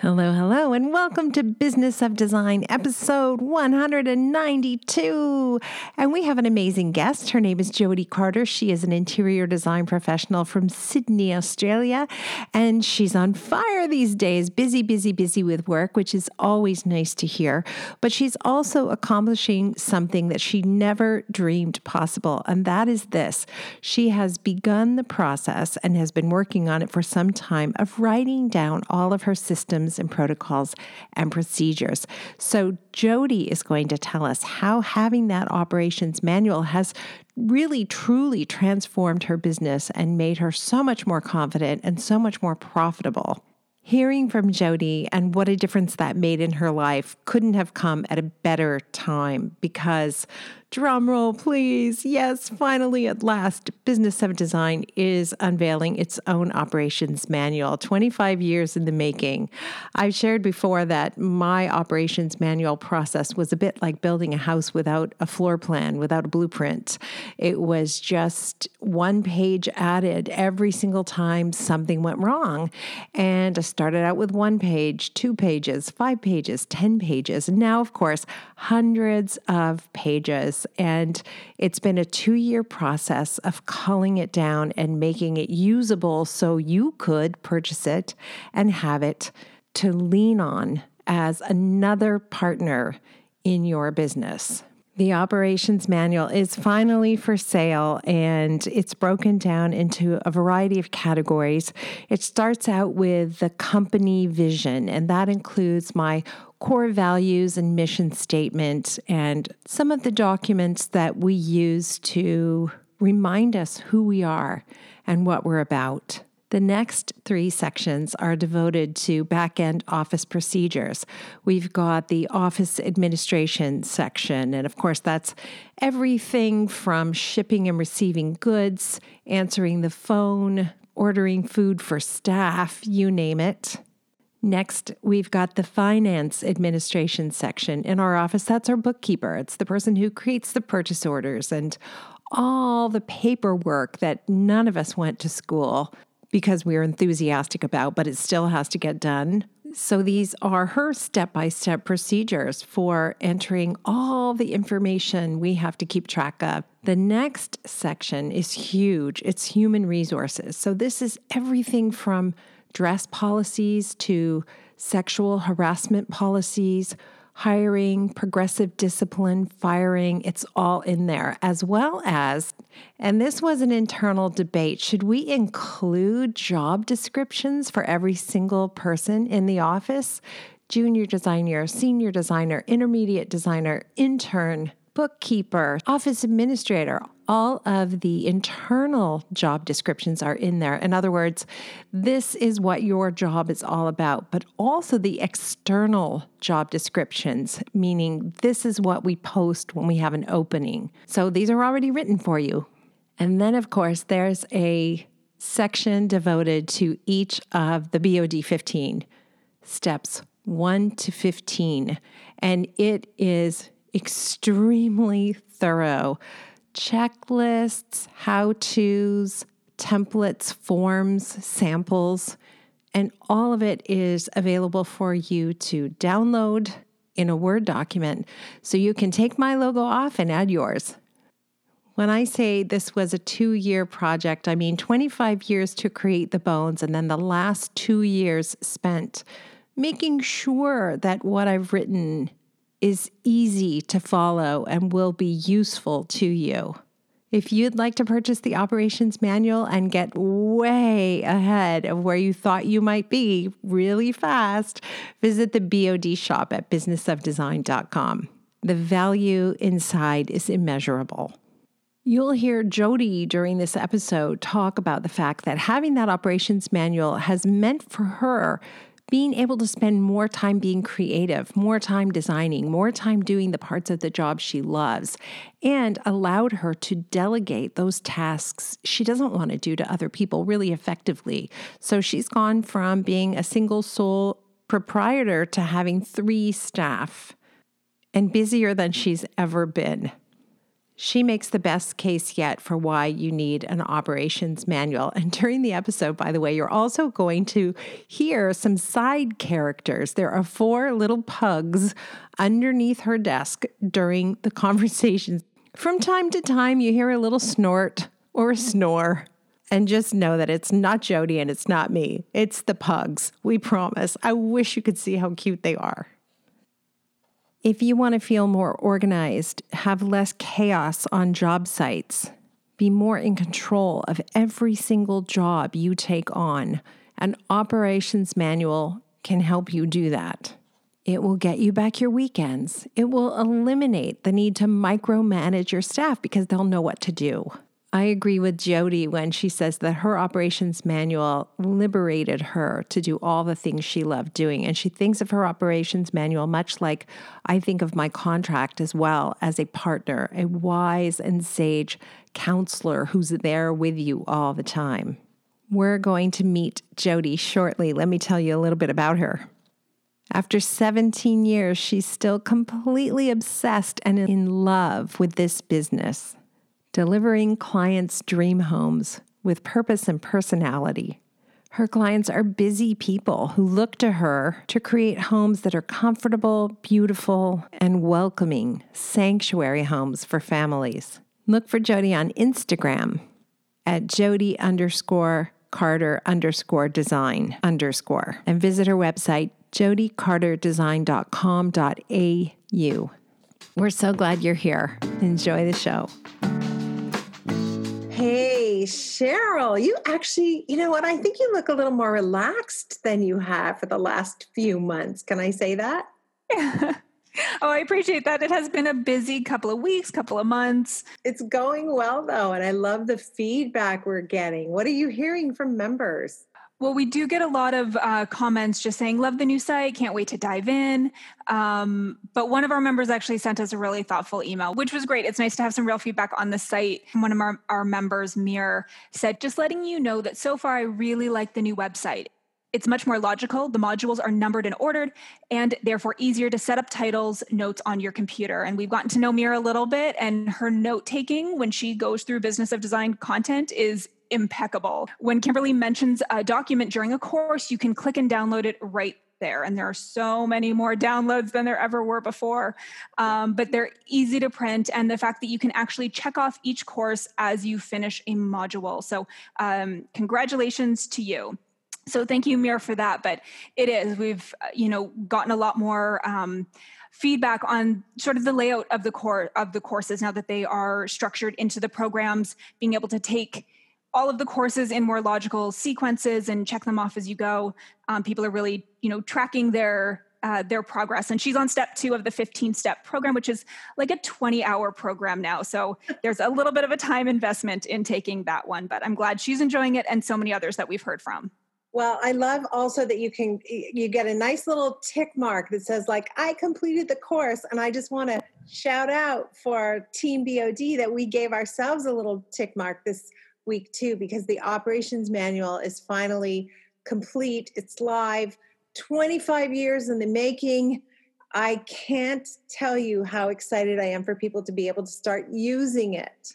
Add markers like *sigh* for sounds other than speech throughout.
Hello, hello, and welcome to Business of Design, episode 192. And we have an amazing guest. Her name is Jody Carter. She is an interior design professional from Sydney, Australia, and she's on fire these days, busy, busy, busy with work, which is always nice to hear. But she's also accomplishing something that she never dreamed possible, and that is this she has begun the process and has been working on it for some time of writing down all of her systems and protocols and procedures. So, Jody is going to tell us how having that operations manual has really truly transformed her business and made her so much more confident and so much more profitable. Hearing from Jody and what a difference that made in her life couldn't have come at a better time because Drum roll, please. Yes, finally, at last, Business of Design is unveiling its own operations manual, 25 years in the making. I've shared before that my operations manual process was a bit like building a house without a floor plan, without a blueprint. It was just one page added every single time something went wrong. And I started out with one page, two pages, five pages, 10 pages. And now, of course, hundreds of pages and it's been a two year process of culling it down and making it usable so you could purchase it and have it to lean on as another partner in your business. The operations manual is finally for sale and it's broken down into a variety of categories. It starts out with the company vision, and that includes my core values and mission statement and some of the documents that we use to remind us who we are and what we're about. The next three sections are devoted to back end office procedures. We've got the office administration section, and of course, that's everything from shipping and receiving goods, answering the phone, ordering food for staff, you name it. Next, we've got the finance administration section in our office. That's our bookkeeper. It's the person who creates the purchase orders and all the paperwork that none of us went to school because we are enthusiastic about, but it still has to get done. So these are her step by step procedures for entering all the information we have to keep track of. The next section is huge it's human resources. So this is everything from dress policies to sexual harassment policies, hiring, progressive discipline, firing, it's all in there, as well as, and this was an internal debate, should we include job descriptions for every single person in the office? Junior designer, senior designer, intermediate designer, intern, bookkeeper, office administrator, all of the internal job descriptions are in there. In other words, this is what your job is all about, but also the external job descriptions, meaning this is what we post when we have an opening. So these are already written for you. And then, of course, there's a section devoted to each of the BOD 15 steps 1 to 15. And it is extremely thorough. Checklists, how to's, templates, forms, samples, and all of it is available for you to download in a Word document so you can take my logo off and add yours. When I say this was a two year project, I mean 25 years to create the bones, and then the last two years spent making sure that what I've written is easy to follow and will be useful to you. If you'd like to purchase the operations manual and get way ahead of where you thought you might be really fast, visit the BOD shop at businessofdesign.com. The value inside is immeasurable. You'll hear Jody during this episode talk about the fact that having that operations manual has meant for her being able to spend more time being creative, more time designing, more time doing the parts of the job she loves, and allowed her to delegate those tasks she doesn't want to do to other people really effectively. So she's gone from being a single sole proprietor to having three staff and busier than she's ever been. She makes the best case yet for why you need an operations manual. And during the episode, by the way, you're also going to hear some side characters. There are four little pugs underneath her desk during the *laughs* conversations. From time to time, you hear a little snort or a snore. And just know that it's not Jody and it's not me. It's the pugs. We promise. I wish you could see how cute they are. If you want to feel more organized, have less chaos on job sites, be more in control of every single job you take on, an operations manual can help you do that. It will get you back your weekends. It will eliminate the need to micromanage your staff because they'll know what to do. I agree with Jody when she says that her operations manual liberated her to do all the things she loved doing. And she thinks of her operations manual much like I think of my contract as well as a partner, a wise and sage counselor who's there with you all the time. We're going to meet Jody shortly. Let me tell you a little bit about her. After 17 years, she's still completely obsessed and in love with this business delivering clients' dream homes with purpose and personality. Her clients are busy people who look to her to create homes that are comfortable, beautiful, and welcoming sanctuary homes for families. Look for Jody on Instagram at Jody underscore Carter underscore design underscore and visit her website, jodycarterdesign.com.au. We're so glad you're here. Enjoy the show. Cheryl, you actually, you know what? I think you look a little more relaxed than you have for the last few months. Can I say that? Yeah. *laughs* Oh, I appreciate that. It has been a busy couple of weeks, couple of months. It's going well, though, and I love the feedback we're getting. What are you hearing from members? Well, we do get a lot of uh, comments just saying, love the new site, can't wait to dive in. Um, but one of our members actually sent us a really thoughtful email, which was great. It's nice to have some real feedback on the site. One of our, our members, Mir, said, just letting you know that so far I really like the new website. It's much more logical. The modules are numbered and ordered, and therefore easier to set up titles, notes on your computer. And we've gotten to know Mira a little bit, and her note taking when she goes through Business of Design content is impeccable. When Kimberly mentions a document during a course, you can click and download it right there. And there are so many more downloads than there ever were before. Um, but they're easy to print. And the fact that you can actually check off each course as you finish a module. So, um, congratulations to you. So, thank you, Mir, for that. But it is, we've, you know, gotten a lot more. Um, feedback on sort of the layout of the core of the courses now that they are structured into the programs being able to take all of the courses in more logical sequences and check them off as you go. Um, people are really, you know, tracking their uh, their progress. And she's on step two of the 15 step program, which is like a 20 hour program now. So *laughs* there's a little bit of a time investment in taking that one, but I'm glad she's enjoying it and so many others that we've heard from. Well, I love also that you can you get a nice little tick mark that says like I completed the course and I just want to shout out for Team BOD that we gave ourselves a little tick mark this week two because the operations manual is finally complete. It's live, 25 years in the making. I can't tell you how excited I am for people to be able to start using it.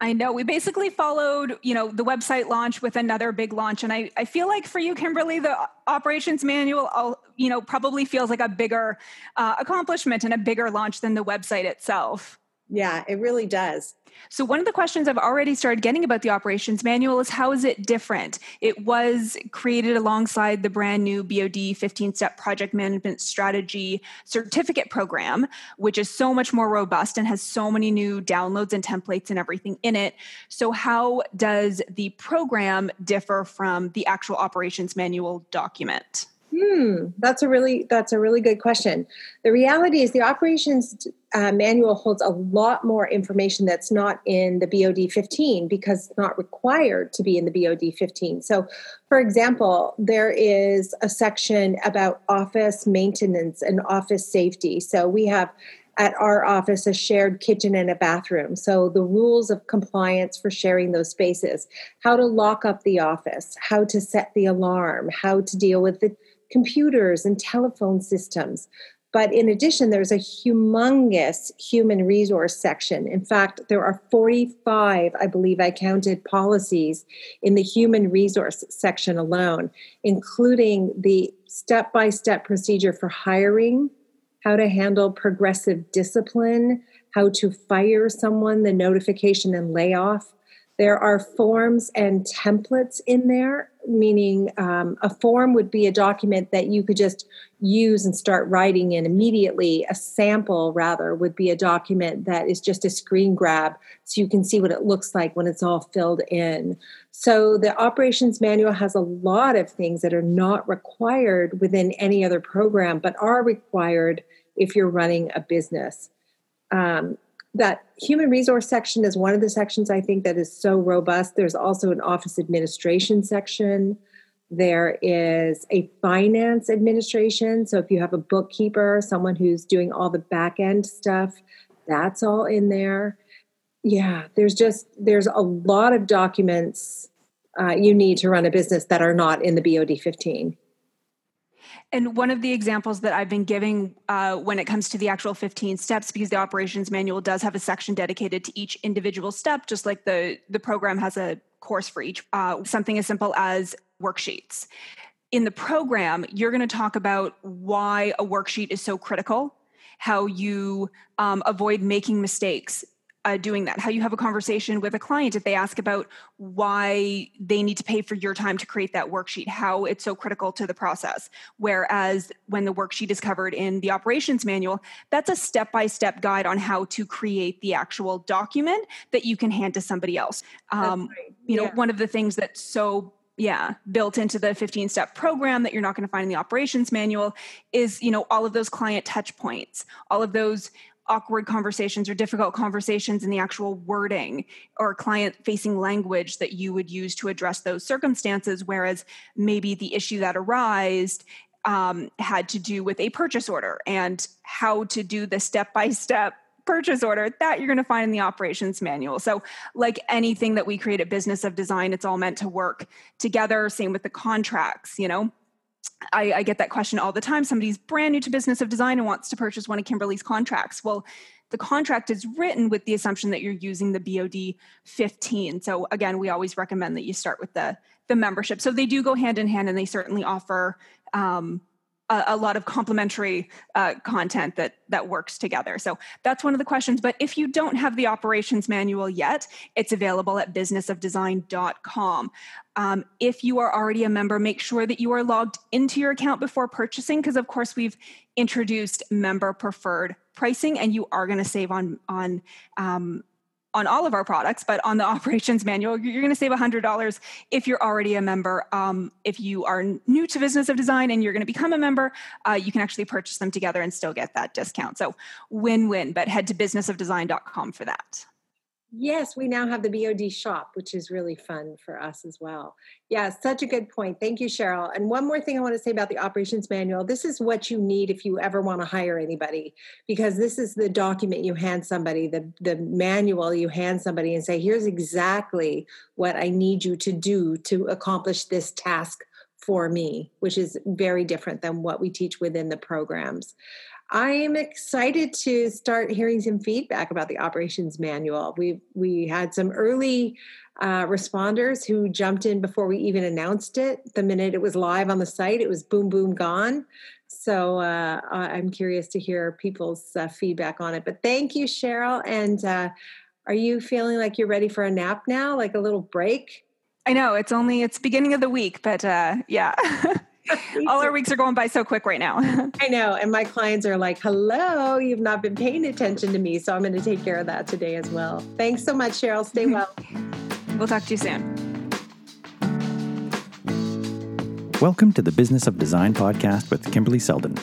I know. We basically followed, you know, the website launch with another big launch. And I, I feel like for you, Kimberly, the operations manual, all you know, probably feels like a bigger uh, accomplishment and a bigger launch than the website itself. Yeah, it really does. So, one of the questions I've already started getting about the operations manual is how is it different? It was created alongside the brand new BOD 15 step project management strategy certificate program, which is so much more robust and has so many new downloads and templates and everything in it. So, how does the program differ from the actual operations manual document? Hmm, that's a really that's a really good question. The reality is the operations uh, manual holds a lot more information that's not in the BOD 15 because it's not required to be in the BOD 15. So, for example, there is a section about office maintenance and office safety. So we have at our office a shared kitchen and a bathroom. So the rules of compliance for sharing those spaces, how to lock up the office, how to set the alarm, how to deal with the computers and telephone systems. But in addition, there's a humongous human resource section. In fact, there are 45, I believe I counted, policies in the human resource section alone, including the step by step procedure for hiring, how to handle progressive discipline, how to fire someone, the notification and layoff. There are forms and templates in there, meaning um, a form would be a document that you could just use and start writing in immediately. A sample, rather, would be a document that is just a screen grab so you can see what it looks like when it's all filled in. So the operations manual has a lot of things that are not required within any other program, but are required if you're running a business. Um, that human resource section is one of the sections I think that is so robust. There's also an office administration section. There is a finance administration. So if you have a bookkeeper, someone who's doing all the back end stuff, that's all in there. Yeah, there's just there's a lot of documents uh, you need to run a business that are not in the BOD 15. And one of the examples that I've been giving uh, when it comes to the actual 15 steps, because the operations manual does have a section dedicated to each individual step, just like the, the program has a course for each, uh, something as simple as worksheets. In the program, you're going to talk about why a worksheet is so critical, how you um, avoid making mistakes, uh, doing that how you have a conversation with a client if they ask about why they need to pay for your time to create that worksheet how it's so critical to the process. Whereas when the worksheet is covered in the operations manual that's a step-by-step guide on how to create the actual document that you can hand to somebody else. Um, right. you know one of the things that's so yeah built into the 15 step program that you're not going to find in the operations manual is you know all of those client touch points all of those awkward conversations or difficult conversations in the actual wording or client facing language that you would use to address those circumstances whereas maybe the issue that arose um, had to do with a purchase order and how to do the step by step purchase order that you're going to find in the operations manual. So, like anything that we create at Business of Design, it's all meant to work together. Same with the contracts, you know. I, I, get that question all the time. Somebody's brand new to business of design and wants to purchase one of Kimberly's contracts. Well, the contract is written with the assumption that you're using the BOD 15. So again, we always recommend that you start with the the membership. So they do go hand in hand, and they certainly offer um, a, a lot of complementary uh, content that that works together. So that's one of the questions. But if you don't have the operations manual yet, it's available at businessofdesign.com. Um, if you are already a member, make sure that you are logged into your account before purchasing, because of course we've introduced member preferred pricing, and you are going to save on on um, on all of our products, but on the *laughs* operations manual, you're going to save $100 if you're already a member. Um, if you are new to Business of Design and you're going to become a member, uh, you can actually purchase them together and still get that discount. So win win, but head to businessofdesign.com for that. Yes, we now have the BOD shop, which is really fun for us as well. Yeah, such a good point. Thank you, Cheryl. And one more thing I want to say about the operations manual this is what you need if you ever want to hire anybody, because this is the document you hand somebody, the, the manual you hand somebody and say, here's exactly what I need you to do to accomplish this task for me, which is very different than what we teach within the programs. I am excited to start hearing some feedback about the operations manual. We we had some early uh, responders who jumped in before we even announced it. The minute it was live on the site, it was boom boom gone. So uh, I'm curious to hear people's uh, feedback on it. But thank you, Cheryl. And uh, are you feeling like you're ready for a nap now, like a little break? I know it's only it's beginning of the week, but uh, yeah. *laughs* All our weeks are going by so quick right now. *laughs* I know. And my clients are like, hello, you've not been paying attention to me. So I'm going to take care of that today as well. Thanks so much, Cheryl. Stay *laughs* well. we'll talk to you soon. Welcome to the Business of Design podcast with Kimberly Seldon.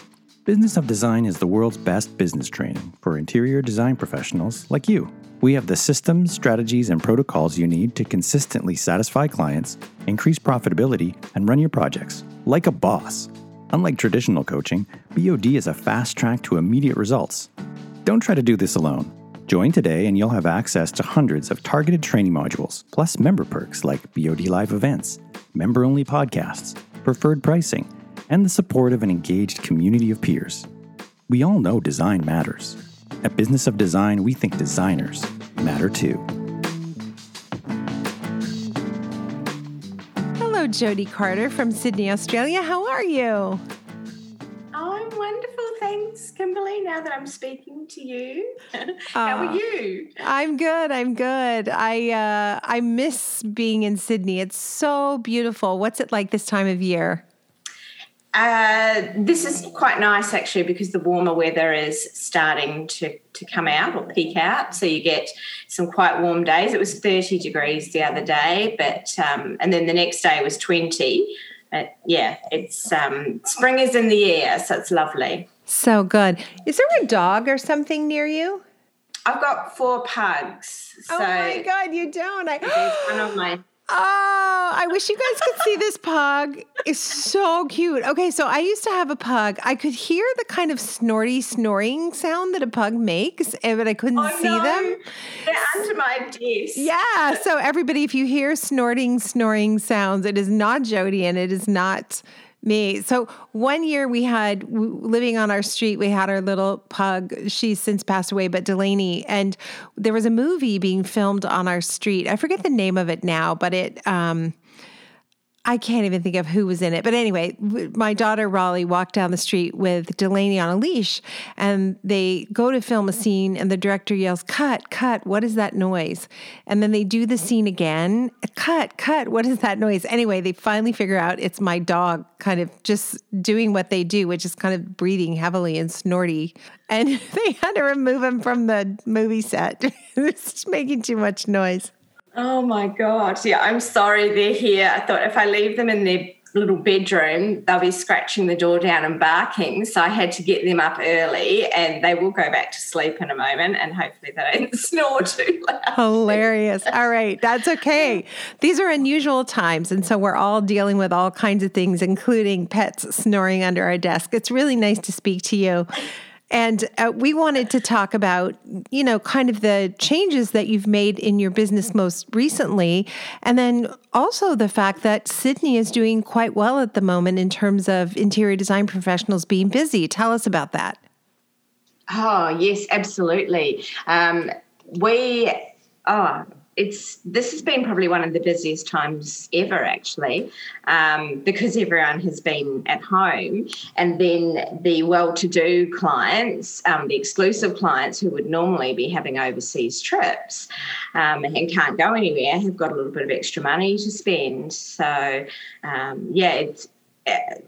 Business of Design is the world's best business training for interior design professionals like you. We have the systems, strategies, and protocols you need to consistently satisfy clients, increase profitability, and run your projects like a boss. Unlike traditional coaching, BOD is a fast track to immediate results. Don't try to do this alone. Join today and you'll have access to hundreds of targeted training modules, plus member perks like BOD Live events, member only podcasts, preferred pricing, and the support of an engaged community of peers. We all know design matters. At Business of Design, we think designers matter too. Hello, Jody Carter from Sydney, Australia. How are you? I'm wonderful. Thanks, Kimberly. Now that I'm speaking to you, *laughs* how are you? I'm good. I'm good. I uh, I miss being in Sydney. It's so beautiful. What's it like this time of year? Uh, this is quite nice actually because the warmer weather is starting to, to come out or peak out. So you get some quite warm days. It was 30 degrees the other day, but um, and then the next day was 20. But yeah, it's um, spring is in the air, so it's lovely. So good. Is there a dog or something near you? I've got four pugs. oh my god, you don't! I, one of my Oh, I wish you guys could see this pug. It's so cute. Okay, so I used to have a pug. I could hear the kind of snorty snoring sound that a pug makes, eh, but I couldn't oh, see no. them. They're under my desk. Yeah. So everybody, if you hear snorting, snoring sounds, it is not Jody and it is not me. So one year we had living on our street, we had our little pug. She's since passed away, but Delaney, and there was a movie being filmed on our street. I forget the name of it now, but it um, I can't even think of who was in it. But anyway, my daughter Raleigh walked down the street with Delaney on a leash, and they go to film a scene, and the director yells, Cut, cut, what is that noise? And then they do the scene again, Cut, cut, what is that noise? Anyway, they finally figure out it's my dog kind of just doing what they do, which is kind of breathing heavily and snorty. And *laughs* they had to remove him from the movie set. *laughs* it's making too much noise. Oh my God. Yeah, I'm sorry they're here. I thought if I leave them in their little bedroom, they'll be scratching the door down and barking. So I had to get them up early and they will go back to sleep in a moment and hopefully they don't *laughs* snore too loud. Hilarious. All right. That's okay. These are unusual times. And so we're all dealing with all kinds of things, including pets snoring under our desk. It's really nice to speak to you. And uh, we wanted to talk about, you know, kind of the changes that you've made in your business most recently. And then also the fact that Sydney is doing quite well at the moment in terms of interior design professionals being busy. Tell us about that. Oh, yes, absolutely. Um, we, oh, it's this has been probably one of the busiest times ever actually um, because everyone has been at home. And then the well-to-do clients um, the exclusive clients who would normally be having overseas trips um, and can't go anywhere have got a little bit of extra money to spend. So um, yeah it's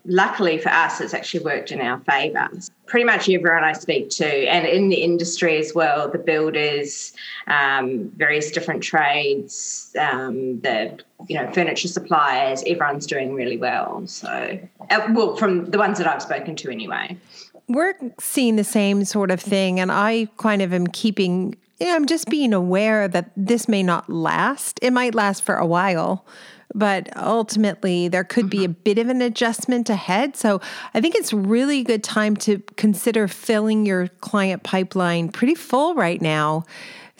luckily for us, it's actually worked in our favour. Pretty much everyone I speak to, and in the industry as well, the builders, um, various different trades, um, the you know furniture suppliers, everyone's doing really well. So, uh, well, from the ones that I've spoken to anyway. We're seeing the same sort of thing, and I kind of am keeping. You know, I'm just being aware that this may not last. It might last for a while but ultimately there could be a mm-hmm. bit of an adjustment ahead. So I think it's really a good time to consider filling your client pipeline pretty full right now.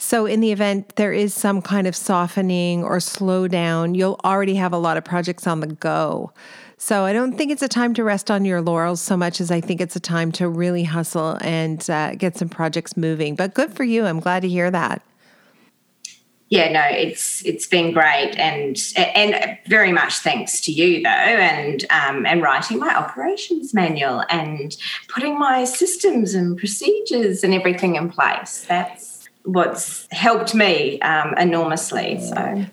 So, in the event there is some kind of softening or slowdown, you'll already have a lot of projects on the go. So, I don't think it's a time to rest on your laurels so much as I think it's a time to really hustle and uh, get some projects moving. But good for you. I'm glad to hear that yeah, no, it's it's been great, and and very much thanks to you though, and um, and writing my operations manual and putting my systems and procedures and everything in place. That's what's helped me um, enormously. So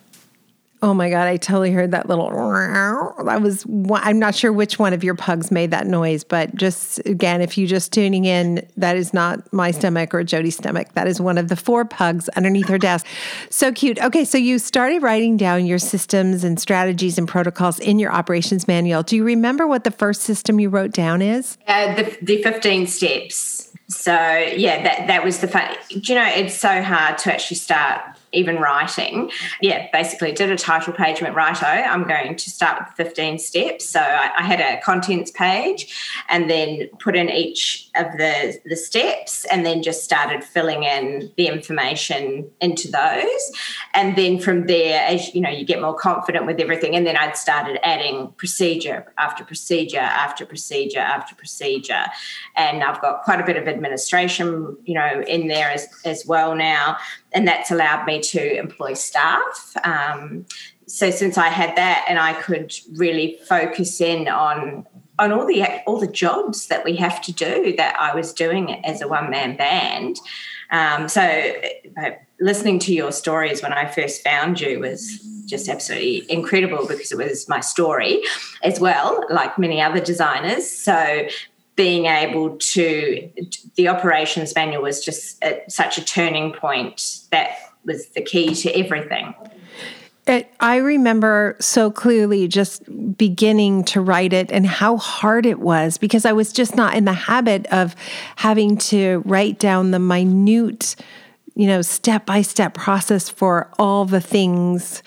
Oh my God, I totally heard that little. That was, I'm not sure which one of your pugs made that noise, but just again, if you just tuning in, that is not my stomach or Jody's stomach. That is one of the four pugs underneath her desk. So cute. Okay, so you started writing down your systems and strategies and protocols in your operations manual. Do you remember what the first system you wrote down is? Uh, the, the 15 steps. So yeah, that that was the fun. Do you know it's so hard to actually start even writing. Yeah, basically did a title page, went righto, I'm going to start with 15 steps. So I, I had a contents page and then put in each of the, the steps and then just started filling in the information into those. And then from there, as you know, you get more confident with everything. And then I'd started adding procedure after procedure after procedure after procedure. And I've got quite a bit of administration, you know, in there as, as well now and that's allowed me to employ staff. Um, so since I had that, and I could really focus in on on all the all the jobs that we have to do that I was doing as a one man band. Um, so uh, listening to your stories when I first found you was just absolutely incredible because it was my story as well, like many other designers. So being able to the operations manual was just a, such a turning point that was the key to everything. It, I remember so clearly just beginning to write it and how hard it was because I was just not in the habit of having to write down the minute, you know, step by step process for all the things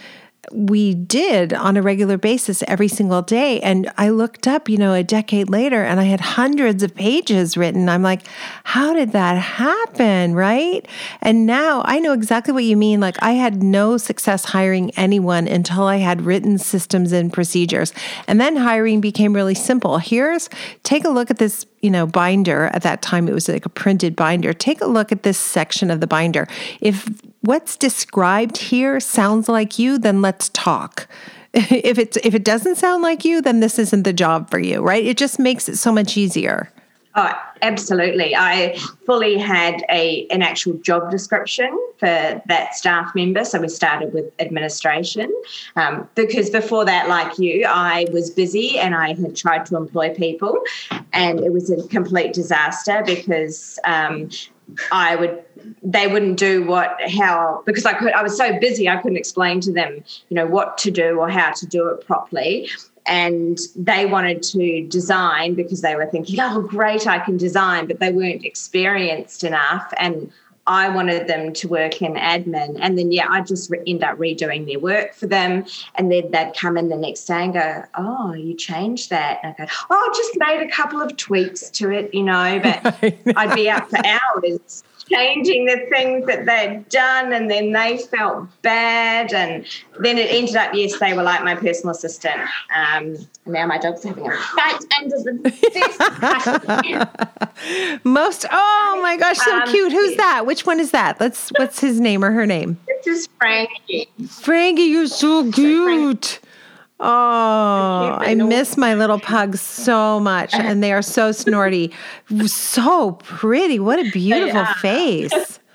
we did on a regular basis every single day. And I looked up, you know, a decade later and I had hundreds of pages written. I'm like, how did that happen? Right. And now I know exactly what you mean. Like, I had no success hiring anyone until I had written systems and procedures. And then hiring became really simple. Here's take a look at this you know binder. At that time it was like a printed binder. Take a look at this section of the binder. If what's described here sounds like you then let's talk. *laughs* If it's if it doesn't sound like you then this isn't the job for you right? It just makes it so much easier Oh, absolutely. I fully had a an actual job description for that staff member. So we started with administration um, because before that, like you, I was busy and I had tried to employ people, and it was a complete disaster because um, I would they wouldn't do what how because I could I was so busy I couldn't explain to them you know what to do or how to do it properly and they wanted to design because they were thinking, oh, great, I can design, but they weren't experienced enough. And I wanted them to work in admin. And then, yeah, I just re- end up redoing their work for them. And then they'd come in the next day and go, oh, you changed that. And I go, oh, I just made a couple of tweaks to it, you know, but *laughs* I'd be out for hours changing the things that they'd done and then they felt bad and then it ended up yes they were like my personal assistant. Um, now my dog's having a fight under the *laughs* most oh my gosh so um, cute. Who's that? Which one is that? Let's what's his name or her name? This is frankie. Frankie you're so cute Oh, I miss my little pugs so much, and they are so snorty, so pretty. What a *laughs* beautiful face! *laughs*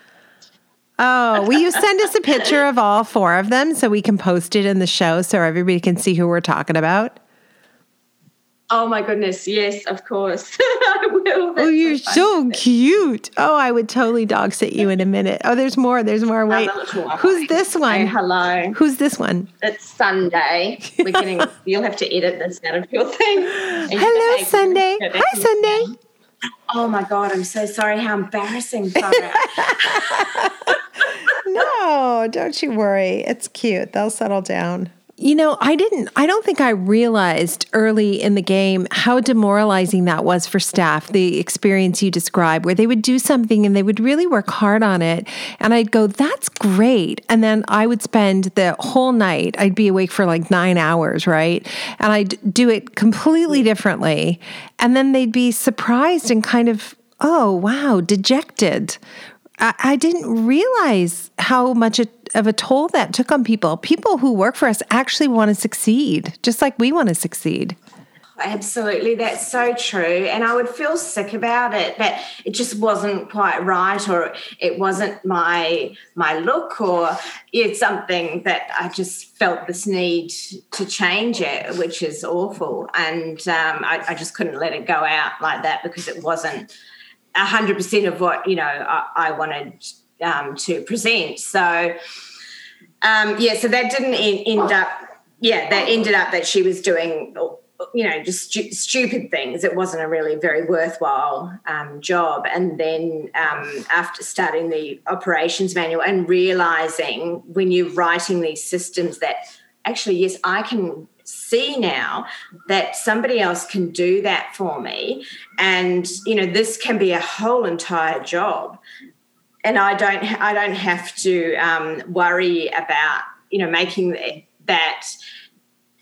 Oh, will you send us a picture of all four of them so we can post it in the show so everybody can see who we're talking about? Oh my goodness, yes, of course. *laughs* I will. Oh, That's oh, you're so, so cute. Oh, I would totally dog sit you in a minute. Oh, there's more. There's more. Wait. Who's this one? hello. Who's this one? It's Sunday. We're getting *laughs* you'll have to edit this out of your thing. Hello, Sunday. Hi, Sunday. Oh my god, I'm so sorry. How embarrassing. *laughs* no, don't you worry. It's cute. They'll settle down. You know, I didn't, I don't think I realized early in the game how demoralizing that was for staff, the experience you described, where they would do something and they would really work hard on it. And I'd go, that's great. And then I would spend the whole night, I'd be awake for like nine hours, right? And I'd do it completely differently. And then they'd be surprised and kind of, oh, wow, dejected, I, didn't realize how much of a toll that took on people. People who work for us actually want to succeed, just like we want to succeed. Absolutely, that's so true. And I would feel sick about it that it just wasn't quite right, or it wasn't my my look, or it's something that I just felt this need to change it, which is awful. And um, I, I just couldn't let it go out like that because it wasn't hundred percent of what you know I, I wanted um, to present. So um, yeah, so that didn't end up. Yeah, that ended up that she was doing you know, just stu- stupid things. It wasn't a really very worthwhile um, job. And then um, after starting the operations manual and realizing when you're writing these systems that actually, yes, I can see now that somebody else can do that for me. And you know this can be a whole entire job. And i don't i don't have to um, worry about you know making that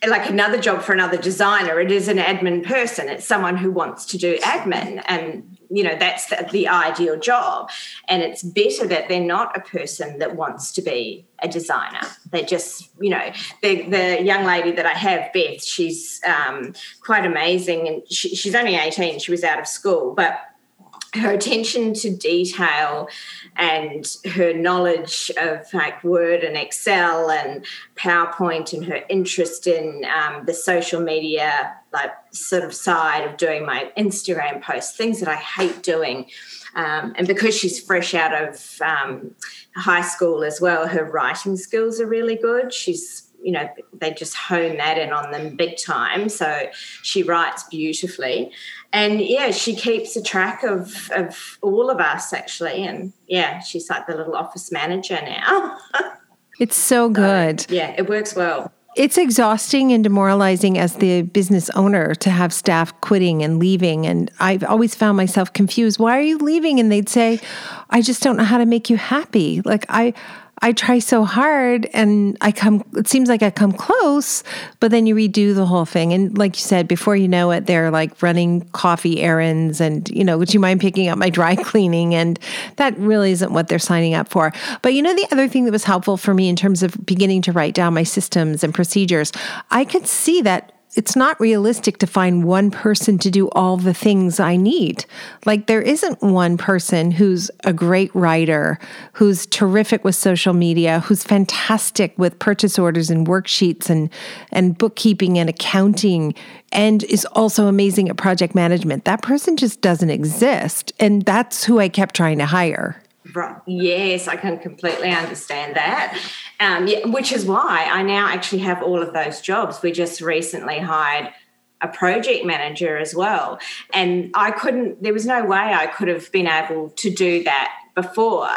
like another job for another designer. It is an admin person. It's someone who wants to do admin. And you know that's the, the, ideal job. And it's better that they're not a person that wants to be a designer. They just you know the, the young lady that i have beth she's um, quite amazing. And she, she's only 18 she was out of school. But her attention to detail and her knowledge of like Word and Excel and PowerPoint and her interest in um, the social media like sort of side of doing my Instagram posts, things that I hate doing. Um, and because she's fresh out of um, high school as well, her writing skills are really good. She's you know they just hone that in on them big time. So she writes beautifully. And yeah she keeps a track of of all of us actually. And yeah she's like the little office manager now. *laughs* It's so good. so, yeah it works well it's exhausting and demoralizing as the business owner to have staff quitting and leaving. And I've always found myself confused. Why are you leaving? And they'd say, I just don't know how to make you happy. Like, I, I try so hard and I come, it seems like I come close, but then you redo the whole thing. And like you said, before you know it, they're like running coffee errands and, you know, would you mind picking up my dry *laughs* cleaning? And that really isn't what they're signing up for. But you know, the other thing that was helpful for me in terms of beginning to write down my systems and procedures, I could see that it's not realistic to find one person to do all the things I need. Like, there isn't one person who's a great writer, who's terrific with social media, who's fantastic with purchase orders and worksheets and, and bookkeeping and accounting, and is also amazing at project management. That person just doesn't exist. And that's who I kept trying to hire. Right. Yes, I can completely understand that. Um, yeah, which is why I now actually have all of those jobs. We just recently hired a project manager as well. And I couldn't, there was no way I could have been able to do that before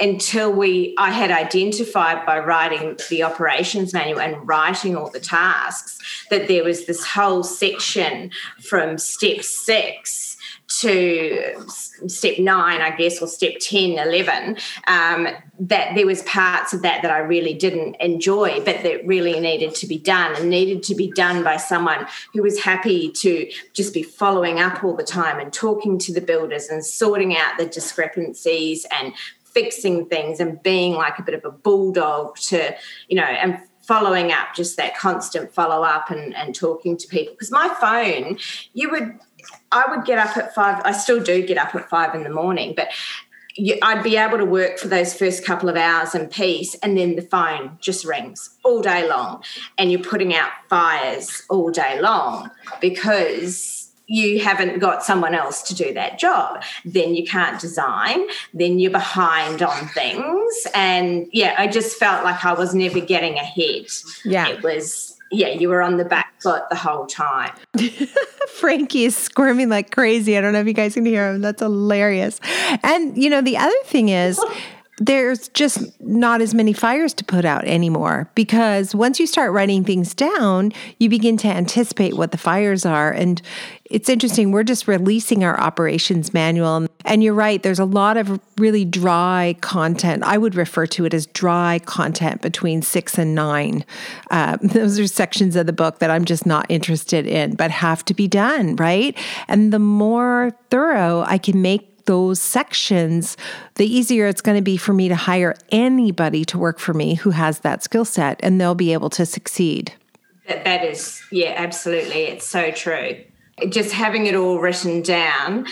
until we I had identified by writing the operations manual and writing all the tasks that there was this whole section from step six to step nine, I guess, or step 10, 11, um, that there was parts of that that I really didn't enjoy, but that really needed to be done and needed to be done by someone who was happy to just be following up all the time and talking to the builders and sorting out the discrepancies and fixing things and being like a bit of a bulldog to, you know, and following up just that constant follow up and, and talking to people. Because my phone you would I would get up at five. I still do get up at five in the morning, but I'd be able to work for those first couple of hours in peace, and then the phone just rings all day long, and you're putting out fires all day long because you haven't got someone else to do that job. Then you can't design. Then you're behind on things, and yeah, I just felt like I was never getting ahead. Yeah, it was yeah, you were on the back foot the whole time. *laughs* Frankie is squirming like crazy. I don't know if you guys can hear him. That's hilarious. And, you know, the other thing is, *laughs* there's just not as many fires to put out anymore because once you start writing things down, you begin to anticipate what the fires are. And it's interesting, we're just releasing our operations manual. And you're right, there's a lot of really dry content. I would refer to it as dry content between six and nine. Uh, *laughs* those are sections of the book that I'm just not interested in, but have to be done, right? And the more thorough I can make those sections, the easier it's going to be for me to hire anybody to work for me who has that skill set and they'll be able to succeed. That, that is, yeah, absolutely. It's so true. Just having it all written down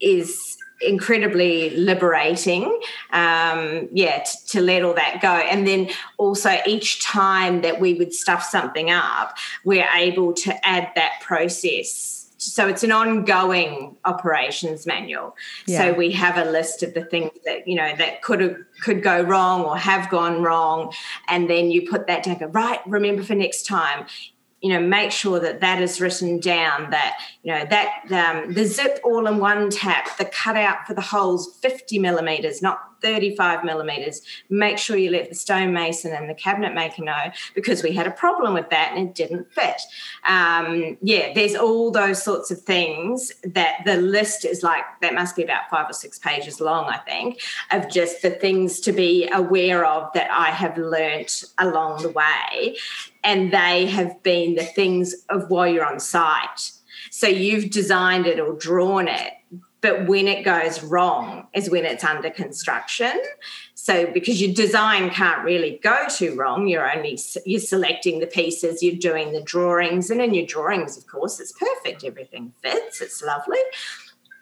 is incredibly liberating um yeah t- to let all that go and then also each time that we would stuff something up we're able to add that process so it's an ongoing operations manual. Yeah. so we have a list of the things that you know that could have could go wrong or have gone wrong. And then you put that down go right remember for next time. You know make sure that that is written down that you know that um, the zip all in one tap the cutout for the holes 50 millimeters not 35 millimeters. Make sure you let the stonemason and the cabinet maker know because we had a problem with that and it didn't fit. Um, yeah there's all those sorts of things that the list is like that must be about five or six pages long i think of just the things to be aware of that i have learnt along the way. And they have been the things of while you're on site. So you've designed it or drawn it, but when it goes wrong is when it's under construction. So because your design can't really go too wrong, you're only you're selecting the pieces, you're doing the drawings, and in your drawings, of course, it's perfect. Everything fits. It's lovely.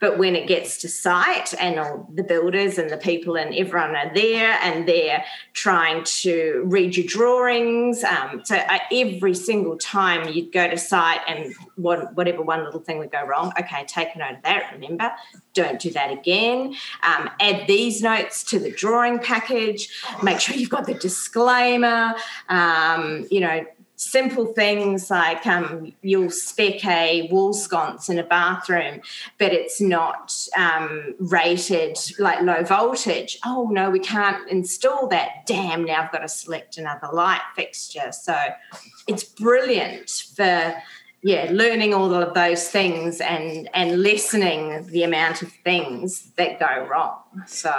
But when it gets to site and all the builders and the people and everyone are there and they're trying to read your drawings. Um, so uh, every single time you'd go to site and what, whatever one little thing would go wrong, okay, take a note of that. Remember, don't do that again. Um, add these notes to the drawing package. Make sure you've got the disclaimer. Um, you know, simple things like um, you'll spec a wall sconce in a bathroom, but it's not um, rated like low voltage. Oh no, we can't install that. Damn, now I've got to select another light fixture. So it's brilliant for yeah, learning all of those things and and lessening the amount of things that go wrong. So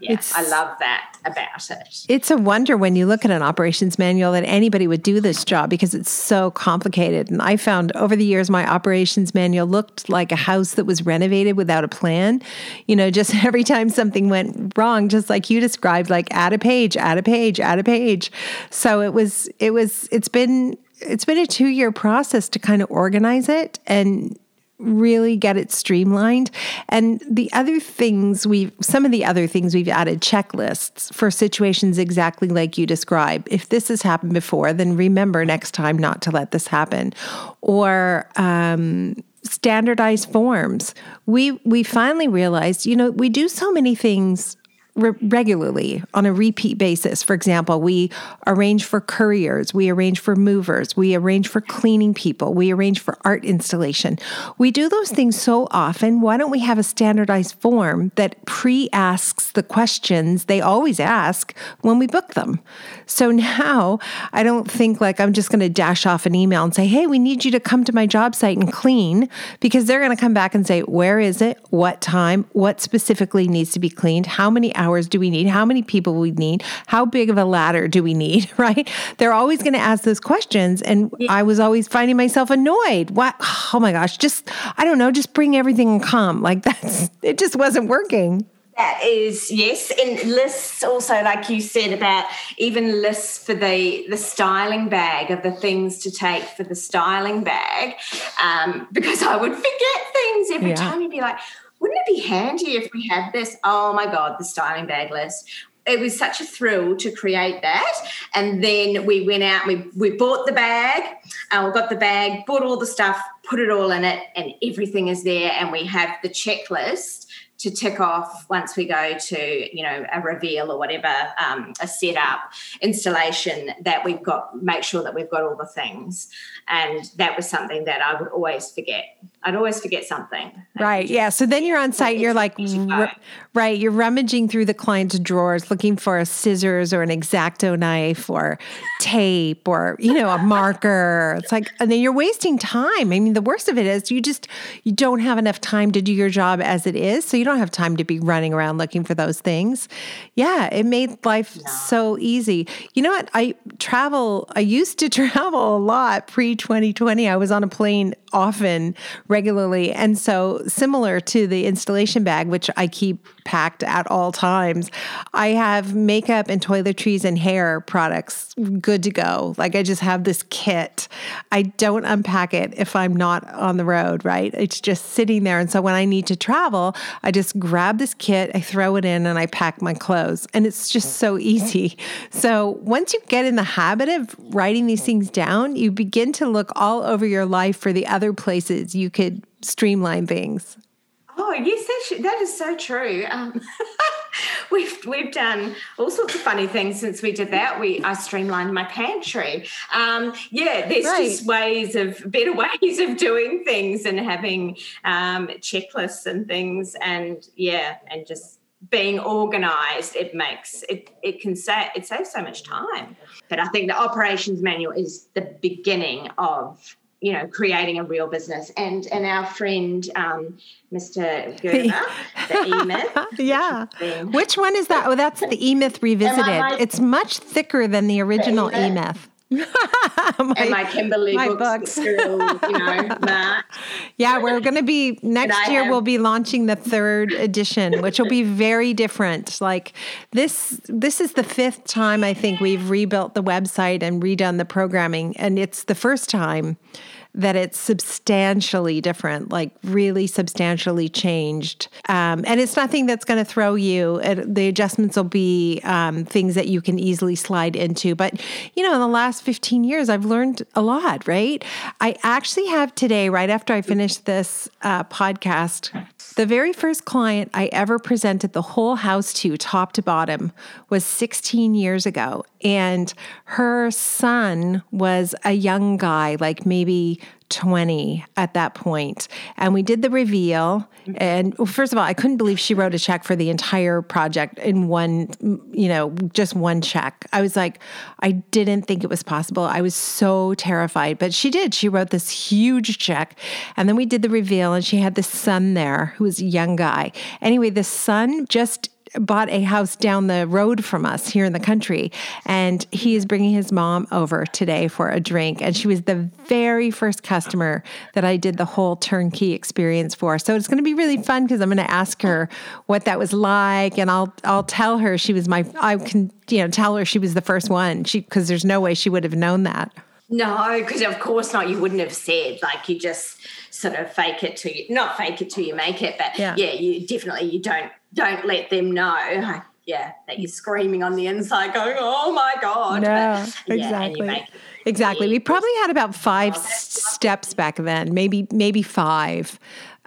yeah, it's, I love that about it. It's a wonder when you look at an operations manual that anybody would do this job because it's so complicated. And I found over the years my operations manual looked like a house that was renovated without a plan. You know, just *laughs* every time something went wrong, just like you described, like add a page, add a page, add a page. So it was it was it's been it's been a two year process to kind of organize it and really get it streamlined. And the other things we've, some of the other things we've added checklists for situations exactly like you describe. If this has happened before, then remember next time not to let this happen. Or, um, standardized forms. We we finally realized, you know, we do so many things re- regularly on a repeat basis. For example, we arrange for couriers, we arrange for movers, we arrange for cleaning people, we arrange for art installation. We do those things so often. Why don't we have a standardized form that pre asks the questions they always ask when we book them? So now I don't think like I'm just going to dash off an email and say, hey, we need you to come to my job site and clean because they're going to come back and say, where is it? What time? What specifically needs to be cleaned? How many hours? do we need? How many people we need? How big of a ladder do we need? *laughs* Right? They're always going to ask those questions. And. I was always finding myself annoyed. What? Oh my gosh, just, I don't know, just bring everything and come. Like *laughs* that's, it just wasn't working. That is yes, and lists also, like you said about even lists for the the styling bag of the things to take for the styling bag, um, because I would forget things every yeah. time. You'd be like, wouldn't it be handy if we had this? Oh my God, the styling bag list. It was such a thrill to create that. And then we went out, we, we bought the bag, and uh, we got the bag, bought all the stuff, put it all in it, and everything is there. And we have the checklist to tick off once we go to you know a reveal or whatever um, a setup installation that we've got make sure that we've got all the things. And that was something that i would always forget i'd always forget something right yeah so then you're on site you're like right you're rummaging through the client's drawers looking for a scissors or an exacto knife or tape or you know a marker it's like and then you're wasting time i mean the worst of it is you just you don't have enough time to do your job as it is so you don't have time to be running around looking for those things. Yeah, it made life no. so easy. You know what? I travel, I used to *laughs* travel a lot pre 2020. I was on a plane often, regularly. And so, similar to the installation bag, which I keep packed at all times, I have makeup and toiletries and hair products good to go. Like I just have this kit. I don't unpack it if I'm not on the road, right? It's just sitting there. And so, when I need to travel, I just grab this kit, I throw it in, and I pack my clothes. And it's just so easy. So once you get in the habit of writing these things down, you begin to look all over your life for the other places you could streamline things. Oh yes, that, that is so true. Um, *laughs* we've we've done all sorts of funny things since we did that. We I streamlined my pantry. Um, yeah, there's right. just ways of better *laughs* ways of doing things and having um, checklists and things, and yeah, and just being organized it makes it it can say it saves so much time but i think the operations manual is the beginning of you know creating a real business. And and our friend um, mr gerber *laughs* the e-myth *laughs* yeah. which one is that? Oh that's the e-myth revisited. right? it's much thicker than the original the e-myth *laughs* my, and my Kimberly my books, books. you know. *laughs* Yeah, we're going to be *laughs* next year. Have, we'll be launching the third edition, which will be very different. Like this, this is the fifth time I think we've rebuilt the website and redone the programming, and it's the first time that it's substantially different, like really substantially changed. Um, and it's nothing that's going to throw you. It, the adjustments will be um, things that you can easily slide into. But, you know, in the last 15 years, I've learned a lot, right? I actually have today, right after I finish this uh, podcast, the very first client I ever presented the whole house to, top to bottom, was 16 years ago. And her son was a young guy, like maybe 20 at that. And we did the reveal. And well, first of all, I couldn't believe she wrote a check for the entire project in one, you know, just one check. I was like, I didn't think it was possible. I was so terrified. But she did. She wrote this huge check. And then we did the reveal, and she had this son there who was a young guy. Anyway, the son just bought a house down the road from us here in the country. And he is bringing his mom over today for a drink. And she was the very first customer that I did the whole turnkey experience for. So it's going to be really fun because I'm going to ask her what that was like. And I'll, I'll tell her she was my, I can, you know, tell her she was the first one. She, because there's no way she would have known that. No, because of course not. You wouldn't have said like you just sort of fake it to you, not fake it till you make it, but yeah, yeah you definitely you don't don't let them know. Yeah, that you're screaming on the inside, going, "Oh my god!" No, but, exactly. Yeah, exactly. We probably had about five steps back then, maybe maybe five.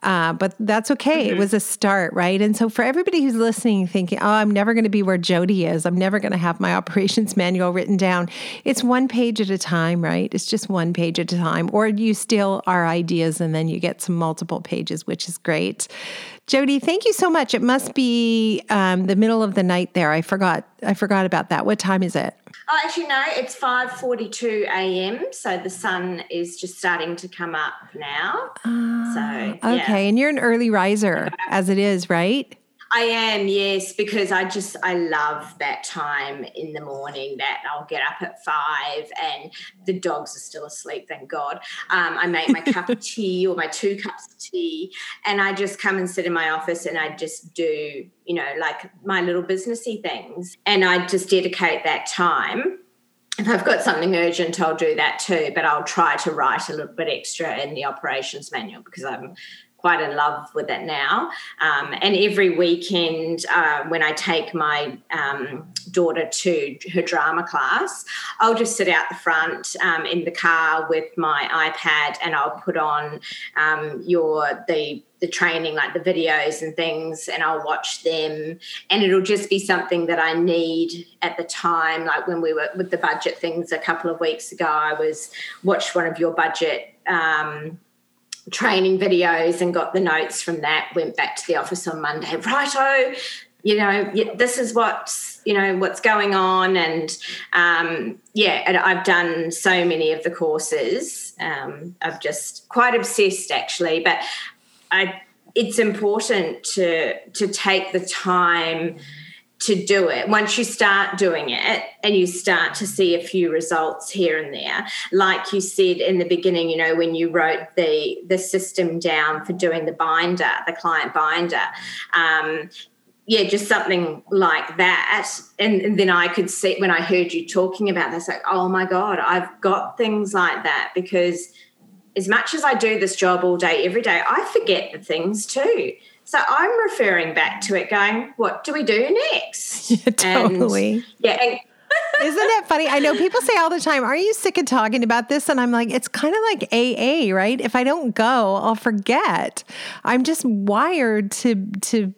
Uh, but that's okay. Mm-hmm. It was a start, right? And so for everybody who's listening, thinking, oh, I'm never going to be where Jody is, I'm never going to have my *laughs* operations manual written down. It's one page at a time, right? It's just one page at a time. Or you steal our ideas and then you get some multiple pages, which is great. Jody, thank you so much. It must be um, the middle of the night there. I forgot. I forgot about that. What time is it? Oh, actually, no. It's five forty-two a.m. So the sun is just starting to come up now. Uh, so okay, and you're an early riser, as it is, right? I am, yes, because I just I love that time in the morning that I'll get up at five and the dogs are still asleep, thank God. Um, I make my cup of *laughs* tea or my two cups of tea, and I just come and sit in my office and I just do, you know, like my little businessy things, and I just dedicate that time if I've got something urgent, I'll do that too, but I'll try to write a little bit extra in the operations manual because I'm quite in love with it now. Um, and every weekend, uh, when I take my um, daughter to her drama class, I'll just sit out the front um, in the car with my iPad, and I'll put on um, your the the training, like the videos and things, and I'll watch them. And it'll just be something that I need at the time. Like when we were with the budget things a couple of weeks ago, I was watched one of your budget. Um, training videos and got the notes from that. Went back to the office on Monday. *laughs* Righto, you know, this is what's you know what's going on, and um, yeah, and I've done so many of the courses. Um, I've just quite obsessed actually, but I. It's important to to take the time to do it. Once you start doing it and you start to see a few results here and there, like you said in the beginning, you know, when you wrote the the system down for doing the binder, the client binder, um, yeah, just something like that. And, and, then I could see when I heard you talking about this, like, oh my God, I've got things like that because as much as I do this job all day, every day, I forget the things too. So I'm referring back to it, going, what do we do next? Yeah, totally. And, yeah. And, *laughs* Isn't that funny? I know people say all the time, Are you sick of talking about this? And I'm like, It's kind of like AA, right? If I don't go, I'll forget. I'm just wired to, to,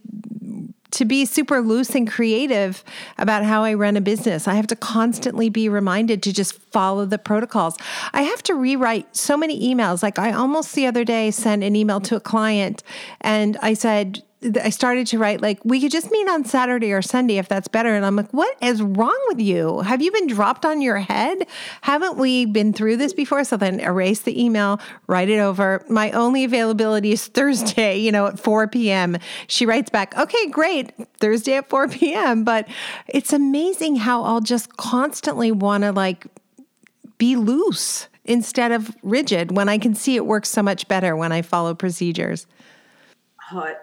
to be super loose and creative about how I run a business. I have to constantly be reminded to just follow the protocols. I have to rewrite so many emails. Like I almost the other day sent an email to a client and I said, I started to write like we could just meet on Saturday or Sunday if that's better. And I'm like, what is wrong with you? Have you been dropped on your head? Haven't we been through this before? So then erase the email, write it over. My only availability is Thursday, you know, at 4 p.m. She writes back, okay, great, Thursday at 4 p.m. But it's amazing how I'll just constantly want to like be loose instead of rigid when I can see it works so much better when I follow procedures.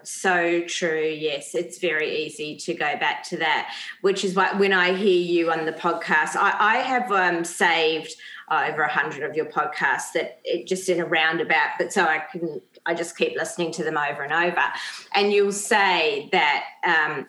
So true. Yes, it's very easy to go back to that, which is why when I hear you on the podcast, I, I have um, saved uh, over a hundred of your podcasts that it just in a roundabout, but so I can I just keep listening to them over and over. And you'll say that um,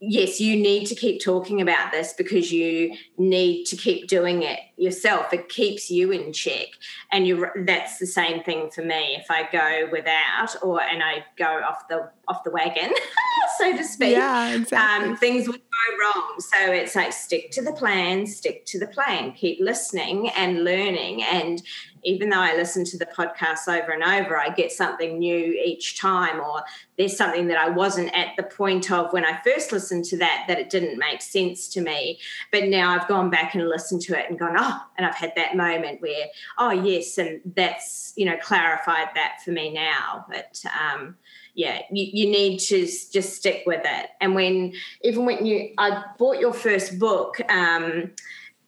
yes, you need to keep talking about this because you need to keep doing it yourself. It keeps you in check, and you that's the same thing for me. If I go without, or and I go off the off the wagon, *laughs* so to speak, yeah, exactly. Um, things would go wrong. So it's like stick to the plan, stick to the plan, keep listening and learning, and even though I listen to the podcast over and over, I get something new each time, or there's something that I wasn't at the point of when I first listened to that, that it didn't make sense to me. But now I've gone back and listened to it and gone, oh, and I've had that moment where, oh, yes, and that's, you know, clarified that for me now. But, um, yeah, you, you need to just stick with it. And when, even when you, I bought your first book, um,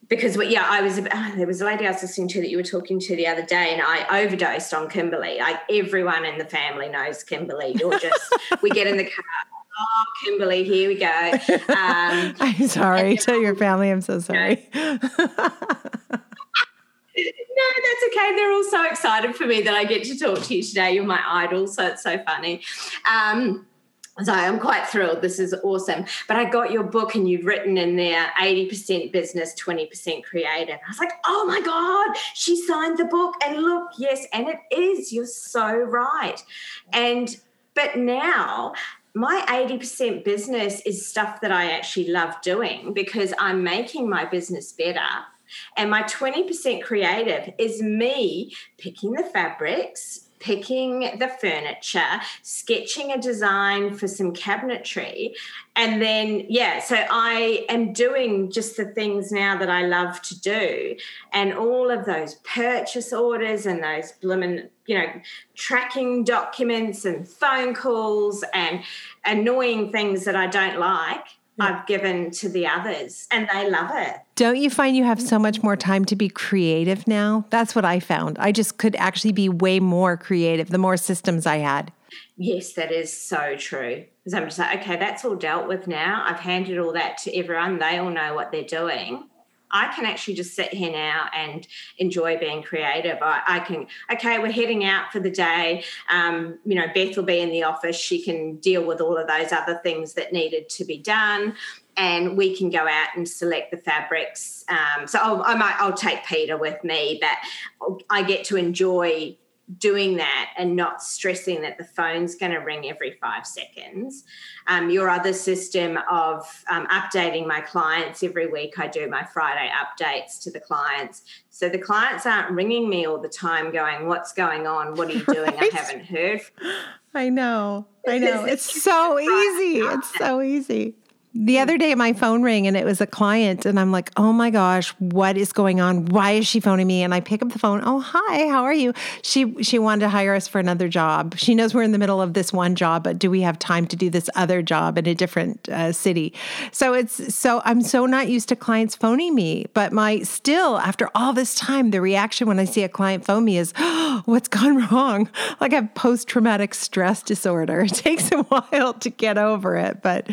because yeah, I was there was a lady I was listening to that you were talking to the other day, and I overdosed on Kimberly. Like everyone in the family knows Kimberly. You're just we get in the car. Kimberly, here we go. Um, *laughs* I'm sorry. Tell your family I'm so sorry. *laughs* no, that's okay. They're all so excited for me that I get to talk to you today. You're my idol, so it's so funny. Um, so I'm quite thrilled. This is awesome. But I got your book and you'd written in there 80% business, 20% creative. I was like, oh my God, she signed the book. And look, yes, and it is. You're so right. And but now my 80% business is stuff that I actually love doing because I'm making my business better. And my 20% creative is me picking the fabrics, picking the furniture, sketching a design for some cabinetry. And then, yeah, so I am doing just the things now that I love to do. And all of those purchase orders and those blooming, you know, tracking documents and phone calls and annoying things that I don't like I've given to the others and they love it. Don't you find you have so much more time to be creative now? That's what I found. I just could actually be way more creative the more systems I had. Yes, that is so true. Because I'm just like, okay, that's all dealt with now. I've handed all that to everyone. They all know what they're doing. I can actually just sit here now and enjoy being creative. I, I can, okay, we're heading out for the day. Um, you know, Beth will be in the office. She can deal with all of those other things that needed to be done. And we can go out and select the fabrics. Um, so I'll, I might, I'll take Peter with me, but I get to enjoy doing that and not stressing that the phone's going to ring every five seconds. Um, your other system of um, updating my clients every week, I do my Friday updates to the clients. So the clients aren't ringing me all the time going, What's going on? What are you *laughs* doing? Right? I haven't heard. I know. I know. *laughs* It's so easy. It's so easy. The other day, my phone rang and it was a client, and I'm like, oh my gosh, what is going on? Why is she phoning me? And I pick up the phone. Oh, hi, how are you? She she wanted to hire us for another job. She knows we're in the middle of this one job, but do we have time to do this other job in a different uh, city? So it's so I'm so not used to clients phoning me, but my still after all this time, the reaction when I see a client phone me is, oh, *gasps* what's gone wrong? Like I have post traumatic stress disorder. *laughs* It takes a while to get over it, but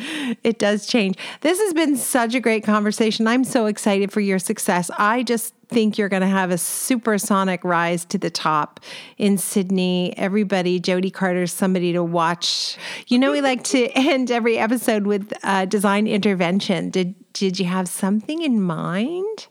it does change. This has been such a great conversation. I'm so excited for your success. I just think you're going to have a supersonic rise to the top in Sydney. Everybody, Jody Carter's somebody to watch. You know, we *laughs* like to end every episode with design intervention. Did did you have something in mind?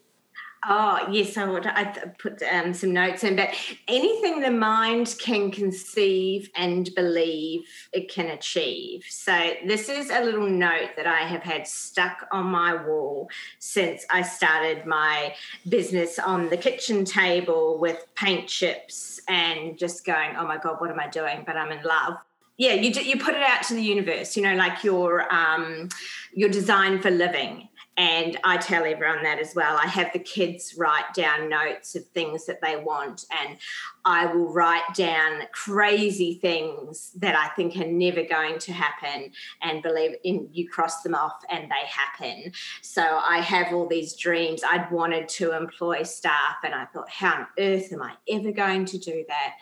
Oh yes, I would. I put um, some notes in, but anything the mind can conceive and believe, it can achieve. So this is a little note that I have had stuck on my wall since I started my business on the kitchen table with paint chips and just going, oh my god, what am I doing? But I'm in love yeah you you put it out to the universe you know like your um your design for living and I tell everyone that as well. I have the kids write down notes of things that they want, and I will write down crazy things that I think are never going to happen, and believe in you cross them off and they happen. So I have all these dreams. I'd wanted to employ staff, and I thought, how on earth am I ever going to do that?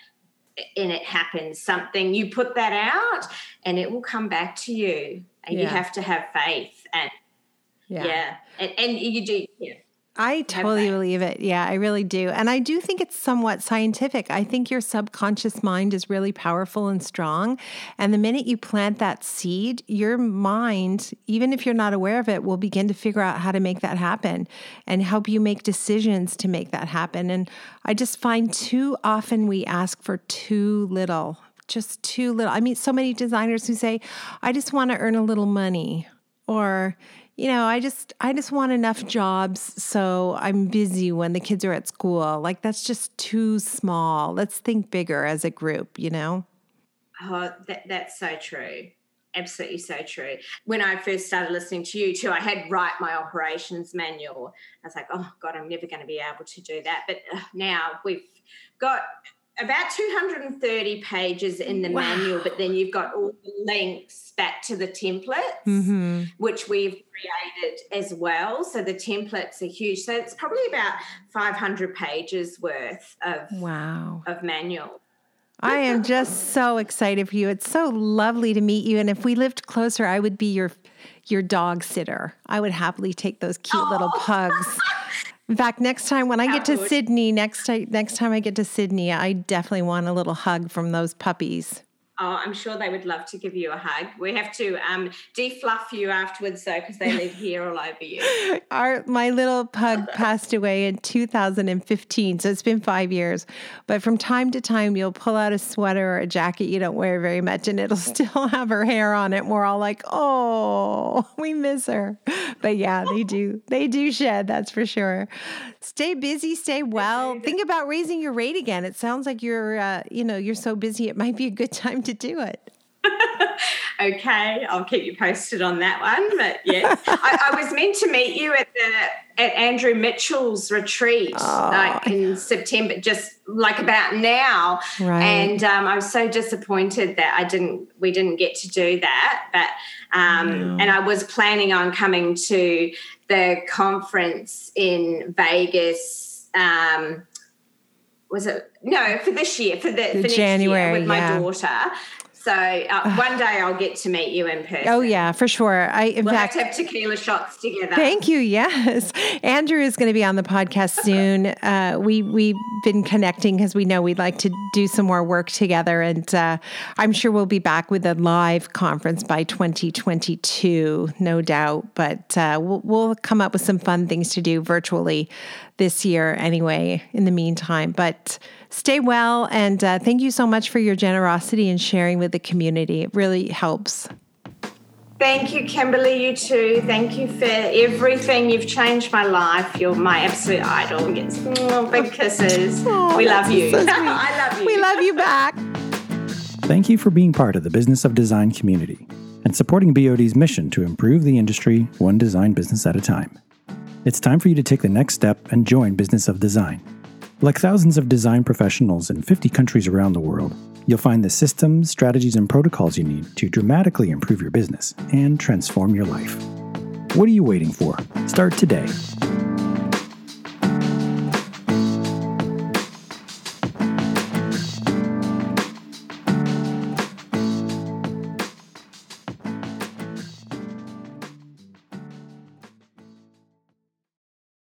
and it happens something you put that out and it will come back to you and yeah. you have to have faith and yeah. Yeah. And, and you do, yeah. I totally believe it. Yeah, I really do. And I do think it's somewhat scientific. I think your subconscious mind is really powerful and strong. And the minute you plant that seed, your mind, even if you're not aware of it, will begin to figure out how to make that happen and help you make decisions to make that happen. And I just find too often we ask for too little, just too little. I meet so many designers who say, I just want to earn a little money or you know, I just I just want enough jobs so I'm busy when the kids are at school. Like that's just too small. Let's think bigger as a group, you know? Oh, that, that's so true. Absolutely so true. When I first started listening to you too, I had write my operations manual. I was like, oh God, I'm never going to be able to do that. But uh, now we've got about 230 pages in the wow. manual, but then you've got all the links back to the templates, mm-hmm. which we've created as well. So the templates are huge. So it's probably about 500 pages worth of wow of manual. I am just so excited for you. It's so lovely to meet you. And if we lived closer, I would be your your dog sitter. I would happily take those cute oh. little pugs. *laughs* In fact, next time when I get to Sydney, next time, next time I get to Sydney, I definitely want a little hug from those puppies. Oh, I'm sure they would love to give you a hug. We have to um, defluff you afterwards, though, because they live here all over you. *laughs* Our my little pug passed away in 2015, so it's been five years. But from time to time, you'll pull out a sweater or a jacket you don't wear very much, and it'll *laughs* still have her hair on it. And we're all like, "Oh, *laughs* we miss her." But yeah, they do. They do shed. That's for sure. Stay busy. Stay well. Think about raising your rate again. It sounds like you're, uh, you know, you're so busy. It might be a good time to do it. *laughs* okay, I'll keep you posted on that one. But yeah, I, I, was meant to meet you at the at Andrew Mitchell's retreat, oh. like in September, just like about now. Right. And um, I was so disappointed that I didn't. We didn't get to do that. But um, and I was planning on coming to the conference in Vegas. Um, was it no for this year for the, the for January year with my yeah. daughter so uh, *sighs* one day I'll get to meet you in person. Oh yeah, for sure. I in we'll fact have, have tequila shots together. Thank you. Yes, Andrew is going to be on the podcast *laughs* soon. Uh, we we've been connecting because we know we'd like to do some more work together, and uh, I'm sure we'll be back with a live conference by 2022, no doubt. But uh, we'll we'll come up with some fun things to do virtually this year anyway. In the meantime, but stay well. And uh, thank you so much for your generosity and sharing with the community. It really helps. Thank you, Kimberly. You too. Thank you for everything. You've changed my life. You're my absolute idol. Yes. big kisses. *laughs* Oh, we love you. So *laughs* I love you. We love you back. Thank you for being part of the Business of Design community and supporting BOD's mission to improve the industry one design business at a time. It's time for you to take the next step and join Business of Design. Like thousands of design professionals in 50 countries around the world, you'll find the systems, strategies, and protocols you need to dramatically improve your business and transform your life. What are you waiting for? Start today